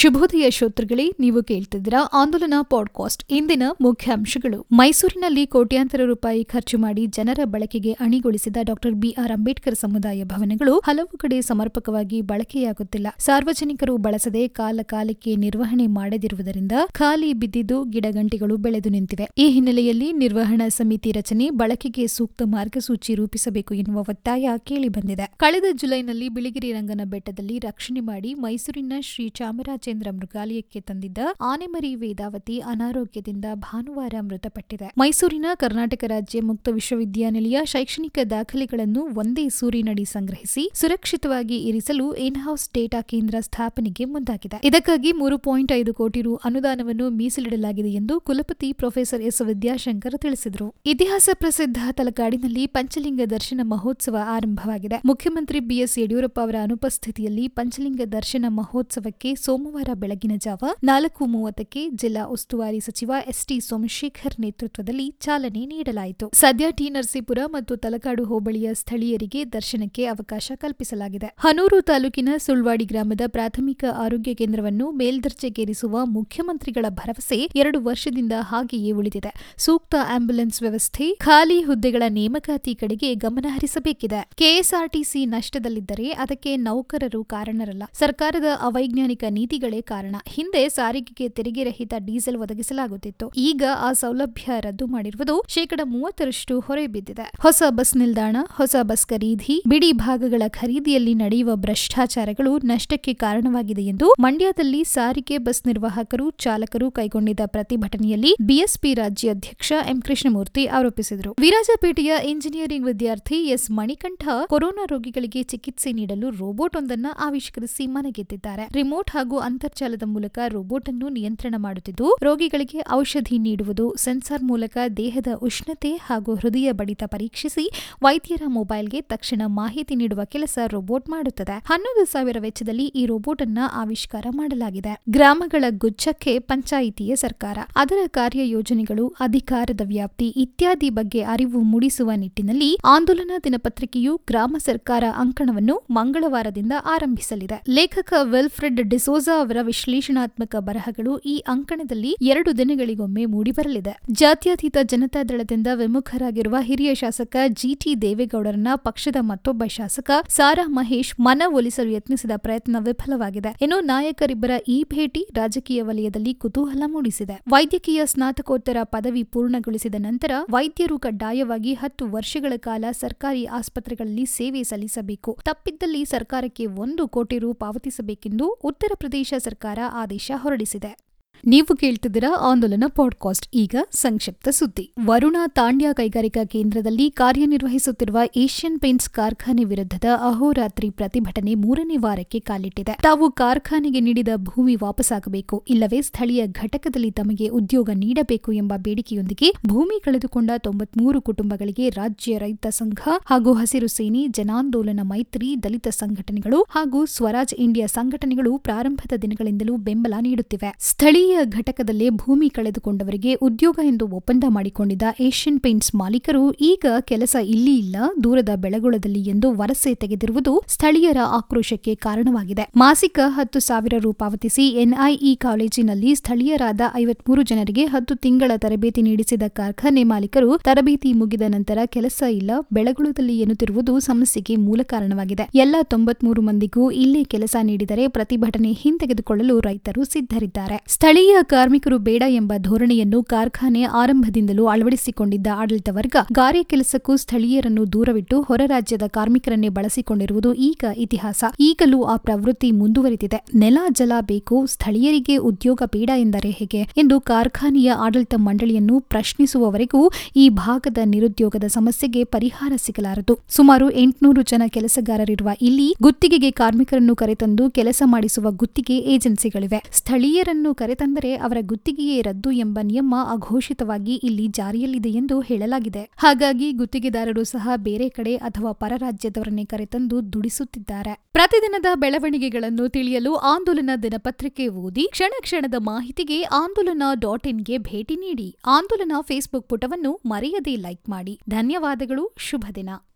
ಶುಭೋದಯ ಶ್ರೋತೃಗಳೇ, ನೀವು ಕೇಳ್ತಿದ್ದೀರಾ ಆಂದೋಲನ ಪಾಡ್ಕಾಸ್ಟ್. ಇಂದಿನ ಮುಖ್ಯಾಂಶಗಳು. ಮೈಸೂರಿನಲ್ಲಿ ಕೋಟ್ಯಾಂತರ ರೂಪಾಯಿ ಖರ್ಚು ಮಾಡಿ ಜನರ ಬಳಕೆಗೆ ಅಣಿಗೊಳಿಸಿದ ಡಾಕ್ಟರ್ ಬಿಆರ್ ಅಂಬೇಡ್ಕರ್ ಸಮುದಾಯ ಭವನಗಳು ಹಲವು ಕಡೆ ಸಮರ್ಪಕವಾಗಿ ಬಳಕೆಯಾಗುತ್ತಿಲ್ಲ. ಸಾರ್ವಜನಿಕರು ಬಳಸದೆ ಕಾಲ ಕಾಲಕ್ಕೆ ನಿರ್ವಹಣೆ ಮಾಡದಿರುವುದರಿಂದ ಖಾಲಿ ಬಿದ್ದಿದ್ದು ಗಿಡಗಂಟಿಗಳು ಬೆಳೆದು ನಿಂತಿವೆ. ಈ ಹಿನ್ನೆಲೆಯಲ್ಲಿ ನಿರ್ವಹಣಾ ಸಮಿತಿ ರಚನೆ ಬಳಕೆಗೆ ಸೂಕ್ತ ಮಾರ್ಗಸೂಚಿ ರೂಪಿಸಬೇಕು ಎನ್ನುವ ಒತ್ತಾಯ ಕೇಳಿಬಂದಿದೆ ಕಳೆದ ಜುಲೈನಲ್ಲಿ ಬಿಳಿಗಿರಿ ರಂಗನ ಬೆಟ್ಟದಲ್ಲಿ ರಕ್ಷಣೆ ಮಾಡಿ ಮೈಸೂರಿನ ಶ್ರೀ ಚಾಮರಾಜೇಂದ್ರ ಮೃಗಾಲಯಕ್ಕೆ ತಂದಿದ್ದ ಆನೆಮರಿ ವೇದಾವತಿ ಅನಾರೋಗ್ಯದಿಂದ ಭಾನುವಾರ ಮೃತಪಟ್ಟಿದೆ. ಮೈಸೂರಿನ ಕರ್ನಾಟಕ ರಾಜ್ಯ ಮುಕ್ತ ವಿಶ್ವವಿದ್ಯಾನಿಲಯ ಶೈಕ್ಷಣಿಕ ದಾಖಲೆಗಳನ್ನು ಒಂದೇ ಸೂರಿನಡಿ ಸಂಗ್ರಹಿಸಿ ಸುರಕ್ಷಿತವಾಗಿ ಇರಿಸಲು ಇನ್ಹೌಸ್ ಡೇಟಾ ಕೇಂದ್ರ ಸ್ಥಾಪನೆಗೆ ಮುಂದಾಗಿದೆ. ಇದಕ್ಕಾಗಿ ಮೂರು ಪಾಯಿಂಟ್ ಐದು ಕೋಟಿ ರು ಅನುದಾನವನ್ನು ಮೀಸಲಿಡಲಾಗಿದೆ ಎಂದು ಕುಲಪತಿ ಪ್ರೊಫೆಸರ್ ಎಸ್ ವಿದ್ಯಾಶಂಕರ್ ತಿಳಿಸಿದರು. ಇತಿಹಾಸ ಪ್ರಸಿದ್ಧ ತಲಕಾಡಿನಲ್ಲಿ ಪಂಚಲಿಂಗ ದರ್ಶನ ಮಹೋತ್ಸವ ಆರಂಭವಾಗಿದೆ. ಮುಖ್ಯಮಂತ್ರಿ ಬಿಎಸ್ ಯಡಿಯೂರಪ್ಪ ಅವರ ಅನುಪಸ್ಥಿತಿಯಲ್ಲಿ ಪಂಚಲಿಂಗ ದರ್ಶನ ಮಹೋತ್ಸವಕ್ಕೆ ಸೋಮವಾರ ಬೆಳಗಿನ ಜಾವ ನಾಲ್ಕು ಮೂವತ್ತಕ್ಕೆ ಜಿಲ್ಲಾ ಉಸ್ತುವಾರಿ ಸಚಿವ ಎಸ್ಟಿ ಸೋಮಶೇಖರ್ ನೇತೃತ್ವದಲ್ಲಿ ಚಾಲನೆ ನೀಡಲಾಯಿತು. ಸದ್ಯ ಟಿ ನರಸೀಪುರ ಮತ್ತು ತಲಕಾಡು ಹೋಬಳಿಯ ಸ್ಥಳೀಯರಿಗೆ ದರ್ಶನಕ್ಕೆ ಅವಕಾಶ ಕಲ್ಪಿಸಲಾಗಿದೆ. ಹನೂರು ತಾಲೂಕಿನ ಸುಳ್ವಾಡಿ ಗ್ರಾಮದ ಪ್ರಾಥಮಿಕ ಆರೋಗ್ಯ ಕೇಂದ್ರವನ್ನು ಮೇಲ್ದರ್ಜೆಗೇರಿಸುವ ಮುಖ್ಯಮಂತ್ರಿಗಳ ಭರವಸೆ ಎರಡು ವರ್ಷದಿಂದ ಹಾಗೆಯೇ ಉಳಿದಿದೆ. ಸೂಕ್ತ ಆಂಬ್ಯುಲೆನ್ಸ್ ವ್ಯವಸ್ಥೆ, ಖಾಲಿ ಹುದ್ದೆಗಳ ನೇಮಕಾತಿ ಕಡೆಗೆ ಗಮನ ಹರಿಸಬೇಕಿದೆ. ಕೆಎಸ್ಆರ್ಟಿಸಿ ನಷ್ಟದಲ್ಲಿದ್ದರೆ ಅದಕ್ಕೆ ನೌಕರರು ಕಾರಣರಲ್ಲ. ಸರ್ಕಾರದ ಅವೈಜ್ಞಾನಿಕ ನೀತಿಗಳೇ ಕಾರಣ. ಹಿಂದೆ ಸಾರಿಗೆಗೆ ತೆರಿಗೆ ರಹಿತ ಡೀಸೆಲ್ ಒದಗಿಸಲಾಗುತ್ತಿತ್ತು. ಈಗ ಆ ಸೌಲಭ್ಯ ರದ್ದು ಮಾಡಿರುವುದು ಶೇಕಡ ಮೂವತ್ತರಷ್ಟು ಹೊರೆ ಬಿದ್ದಿದೆ ಹೊಸ ಬಸ್ ನಿಲ್ದಾಣ, ಹೊಸ ಬಸ್ ಖರೀದಿ, ಬಿಡಿ ಭಾಗಗಳ ಖರೀದಿಯಲ್ಲಿ ನಡೆಯುವ ಭ್ರಷ್ಟಾಚಾರಗಳು ನಷ್ಟಕ್ಕೆ ಕಾರಣವಾಗಿದೆ ಎಂದು ಮಂಡ್ಯದಲ್ಲಿ ಸಾರಿಗೆ ಬಸ್ ನಿರ್ವಾಹಕರು, ಚಾಲಕರು ಕೈಗೊಂಡಿದ್ದ ಪ್ರತಿಭಟನೆಯಲ್ಲಿ ಬಿಎಸ್ಪಿ ರಾಜ್ಯಾಧ್ಯಕ್ಷ ಎಂ ಕೃಷ್ಣಮೂರ್ತಿ ಆರೋಪಿಸಿದರು. ವಿರಾಜಪೇಟೆಯ ಇಂಜಿನಿಯರಿಂಗ್ ವಿದ್ಯಾರ್ಥಿ ಎಸ್ ಮಣಿಕಂಠ ಕೊರೋನಾ ರೋಗಿಗಳಿಗೆ ಚಿಕಿತ್ಸೆ ನೀಡಲು ರೋಬೋಟ್ ಒಂದನ್ನು ಆವಿಷ್ಕರಿಸಿ ಮನೆಗೆದ್ದಿದ್ದಾರೆ ರಿಮೋಟ್ ಹಾಗೂ ಅಂತರ್ಜಾಲದ ಮೂಲಕ ರೋಬೋಟ್ ಅನ್ನು ನಿಯಂತ್ರಣ ಮಾಡುತ್ತಿದ್ದು, ರೋಗಿಗಳಿಗೆ ಔಷಧಿ ನೀಡುವುದು ಸೆನ್ಸಾರ್ ಮೂಲಕ ದೇಹದ ಉಷ್ಣತೆ ಹಾಗೂ ಹೃದಯ ಬಡಿತ ಪರೀಕ್ಷಿಸಿ ವೈದ್ಯರ ಮೊಬೈಲ್ಗೆ ತಕ್ಷಣ ಮಾಹಿತಿ ನೀಡುವ ಕೆಲಸ ರೋಬೋಟ್ ಮಾಡುತ್ತದೆ. ಹನ್ನೊಂದು ಸಾವಿರ ವೆಚ್ಚದಲ್ಲಿ ಈ ರೋಬೋಟ್ ಅನ್ನ ಆವಿಷ್ಕಾರ ಮಾಡಲಾಗಿದೆ. ಗ್ರಾಮಗಳ ಗುಚ್ಛಕ್ಕೆ ಪಂಚಾಯಿತಿಯ ಸರ್ಕಾರ. ಅದರ ಕಾರ್ಯಯೋಜನೆಗಳು, ಅಧಿಕಾರದ ವ್ಯಾಪ್ತಿ ಇತ್ಯಾದಿ ಬಗ್ಗೆ ಅರಿವು ಮೂಡಿಸುವ ನಿಟ್ಟಿನಲ್ಲಿ ಆಂದೋಲನ ದಿನಪತ್ರಿಕೆಯು ಗ್ರಾಮ ಸರ್ಕಾರ ಅಂಕಣವನ್ನು ಮಂಗಳವಾರದಿಂದ ಆರಂಭಿಸಲಿದೆ. ಲೇಖಕ ವಿಲ್ಫ್ರೆಡ್ ಡಿಸೋಜಾ ಅವರ ವಿಶ್ಲೇಷಣಾತ್ಮಕ ಬರಹಗಳು ಈ ಅಂಕಣದಲ್ಲಿ ಎರಡು ದಿನಗಳಿಗೊಮ್ಮೆ ಮೂಡಿಬರಲಿದೆ. ಜಾತ್ಯತೀತ ಜನತಾ ದಳದಿಂದ ವಿಮುಖರಾಗಿರುವ ಹಿರಿಯ ಶಾಸಕ ಜಿಟಿ ದೇವೇಗೌಡರನ್ನ ಪಕ್ಷದ ಮತ್ತೊಬ್ಬ ಶಾಸಕ ಸಾರಾ ಮಹೇಶ್ ಮನವೊಲಿಸಲು ಯತ್ನಿಸಿದ ಪ್ರಯತ್ನ ವಿಫಲವಾಗಿದೆ. ಇನ್ನು ನಾಯಕರಿಬ್ಬರ ಈ ಭೇಟಿ ರಾಜಕೀಯ ವಲಯದಲ್ಲಿ ಕುತೂಹಲ ಮೂಡಿಸಿದೆ. ವೈದ್ಯಕೀಯ ಸ್ನಾತಕೋತ್ತರ ಪದವಿ ಪೂರ್ಣಗೊಳಿಸಿದ ನಂತರ ವೈದ್ಯರು ಕಡ್ಡಾಯವಾಗಿ ಹತ್ತು ವರ್ಷಗಳ ಕಾಲ ಸರ್ಕಾರಿ ಆಸ್ಪತ್ರೆಗಳಲ್ಲಿ ಸೇವೆ ಸಲ್ಲಿಸಬೇಕು. ತಪ್ಪಿದ್ದಲ್ಲಿ ಸರ್ಕಾರಕ್ಕೆ ಒಂದು ಕೋಟಿ ರು ಪಾವತಿಸಬೇಕೆಂದು ಉತ್ತರ ಪ್ರದೇಶ ಸರ್ಕಾರ ಆದೇಶ ಹೊರಡಿಸಿದೆ. ನೀವು ಕೇಳ್ತಿದ್ದೀರಾ ಆಂದೋಲನ ಪಾಡ್ಕಾಸ್ಟ್, ಈಗ ಸಂಕ್ಷಿಪ್ತ ಸುದ್ದಿ. ವರುಣ ತಾಂಡ್ಯ ಕೈಗಾರಿಕಾ ಕೇಂದ್ರದಲ್ಲಿ ಕಾರ್ಯನಿರ್ವಹಿಸುತ್ತಿರುವ ಏಷ್ಯನ್ ಪೇಂಟ್ಸ್ ಕಾರ್ಖಾನೆ ವಿರುದ್ಧದ ಅಹೋರಾತ್ರಿ ಪ್ರತಿಭಟನೆ ಮೂರನೇ ವಾರಕ್ಕೆ ಕಾಲಿಟ್ಟಿದೆ. ತಾವು ಕಾರ್ಖಾನೆಗೆ ನೀಡಿದ ಭೂಮಿ ವಾಪಸ್ಸಾಗಬೇಕು ಇಲ್ಲವೇ ಸ್ಥಳೀಯ ಘಟಕದಲ್ಲಿ ತಮಗೆ ಉದ್ಯೋಗ ನೀಡಬೇಕು ಎಂಬ ಬೇಡಿಕೆಯೊಂದಿಗೆ ಭೂಮಿ ಕಳೆದುಕೊಂಡ ತೊಂಬತ್ಮೂರು ಕುಟುಂಬಗಳಿಗೆ ರಾಜ್ಯ ರೈತ ಸಂಘ ಹಾಗೂ ಹಸಿರು ಸೇನೆ, ಜನಾಂದೋಲನ ಮೈತ್ರಿ, ದಲಿತ ಸಂಘಟನೆಗಳು ಹಾಗೂ ಸ್ವರಾಜ್ ಇಂಡಿಯಾ ಸಂಘಟನೆಗಳು ಪ್ರಾರಂಭದ ದಿನಗಳಿಂದಲೂ ಬೆಂಬಲ ನೀಡುತ್ತಿವೆ. ಸ್ಥಳೀಯ ಘಟಕದಲ್ಲೇ ಭೂಮಿ ಕಳೆದುಕೊಂಡವರಿಗೆ ಉದ್ಯೋಗ ಎಂದು ಒಪ್ಪಂದ ಮಾಡಿಕೊಂಡಿದ್ದ ಏಷ್ಯನ್ ಪೇಂಟ್ಸ್ ಮಾಲೀಕರು ಈಗ ಕೆಲಸ ಇಲ್ಲಿ ಇಲ್ಲ, ದೂರದ ಬೆಳಗೊಳದಲ್ಲಿ ಎಂದು ವರಸೆ ತೆಗೆದಿರುವುದು ಸ್ಥಳೀಯರ ಆಕ್ರೋಶಕ್ಕೆ ಕಾರಣವಾಗಿದೆ. ಮಾಸಿಕ ಹತ್ತು ಸಾವಿರ ರು ಪಾವತಿಸಿ ಎನ್ಐಇ ಕಾಲೇಜಿನಲ್ಲಿ ಸ್ಥಳೀಯರಾದ ಐವತ್ಮೂರು ಜನರಿಗೆ ಹತ್ತು ತಿಂಗಳ ತರಬೇತಿ ನೀಡಿಸಿದ ಕಾರ್ಖಾನೆ ಮಾಲೀಕರು ತರಬೇತಿ ಮುಗಿದ ನಂತರ ಕೆಲಸ ಇಲ್ಲ, ಬೆಳಗುಳದಲ್ಲಿ ಎನ್ನುತ್ತಿರುವುದು ಸಮಸ್ಯೆಗೆ ಮೂಲ ಕಾರಣವಾಗಿದೆ. ಎಲ್ಲ ತೊಂಬತ್ಮೂರು ಮಂದಿಗೂ ಇಲ್ಲೇ ಕೆಲಸ ನೀಡಿದರೆ ಪ್ರತಿಭಟನೆ ಹಿಂತೆಗೆದುಕೊಳ್ಳಲು ರೈತರು ಸಿದ್ಧರಿದ್ದಾರೆ. ಸ್ಥಳೀಯ ಕಾರ್ಮಿಕರು ಬೇಡ ಎಂಬ ಧೋರಣೆಯನ್ನು ಕಾರ್ಖಾನೆ ಆರಂಭದಿಂದಲೂ ಅಳವಡಿಸಿಕೊಂಡಿದ್ದ ಆಡಳಿತ ವರ್ಗ ಗಾರೆ ಕೆಲಸಕ್ಕೂ ಸ್ಥಳೀಯರನ್ನು ದೂರವಿಟ್ಟು ಹೊರ ರಾಜ್ಯದ ಕಾರ್ಮಿಕರನ್ನೇ ಬಳಸಿಕೊಂಡಿರುವುದು ಈಗ ಇತಿಹಾಸ. ಈಗಲೂ ಆ ಪ್ರವೃತ್ತಿ ಮುಂದುವರಿದಿದೆ. ನೆಲ, ಜಲ ಬೇಕು, ಸ್ಥಳೀಯರಿಗೆ ಉದ್ಯೋಗ ಬೇಡ ಎಂದರೆ ಹೇಗೆ ಎಂದು ಕಾರ್ಖಾನೆಯ ಆಡಳಿತ ಮಂಡಳಿಯನ್ನು ಪ್ರಶ್ನಿಸುವವರೆಗೂ ಈ ಭಾಗದ ನಿರುದ್ಯೋಗದ ಸಮಸ್ಯೆಗೆ ಪರಿಹಾರ ಸಿಗಲಾರದು. ಸುಮಾರು ಎಂಟುನೂರು ಜನ ಕೆಲಸಗಾರರಿರುವ ಇಲ್ಲಿ ಗುತ್ತಿಗೆಗೆ ಕಾರ್ಮಿಕರನ್ನು ಕರೆತಂದು ಕೆಲಸ ಮಾಡಿಸುವ ಗುತ್ತಿಗೆ ಏಜೆನ್ಸಿಗಳಿವೆ. ಸ್ಥಳೀಯರನ್ನು ಕರೆತಂದರೆ ಅವರ ಗುತ್ತಿಗೆಯೇ ರದ್ದು ಎಂಬ ನಿಯಮ ಅಘೋಷಿತವಾಗಿ ಇಲ್ಲಿ ಜಾರಿಯಲ್ಲಿದೆ ಎಂದು ಹೇಳಲಾಗಿದೆ. ಹಾಗಾಗಿ ಗುತ್ತಿಗೆದಾರರು ಸಹ ಬೇರೆ ಕಡೆ ಅಥವಾ ಪರ ರಾಜ್ಯದವರನ್ನೇ ಕರೆತಂದು ದುಡಿಸುತ್ತಿದ್ದಾರೆ. ಪ್ರತಿದಿನದ ಬೆಳವಣಿಗೆಗಳನ್ನು ತಿಳಿಯಲು ಆಂದೋಲನ ದಿನಪತ್ರಿಕೆ ಓದಿ ಕ್ಷಣ ಕ್ಷಣದ ಮಾಹಿತಿಗೆ ಆಂದೋಲನ ಡಾಟ್ ಇನ್ಗೆ ಭೇಟಿ ನೀಡಿ. ಆಂದೋಲನ ಫೇಸ್ಬುಕ್ ಪುಟವನ್ನು ಮರೆಯದೇ ಲೈಕ್ ಮಾಡಿ. ಧನ್ಯವಾದಗಳು. ಶುಭ ದಿನ.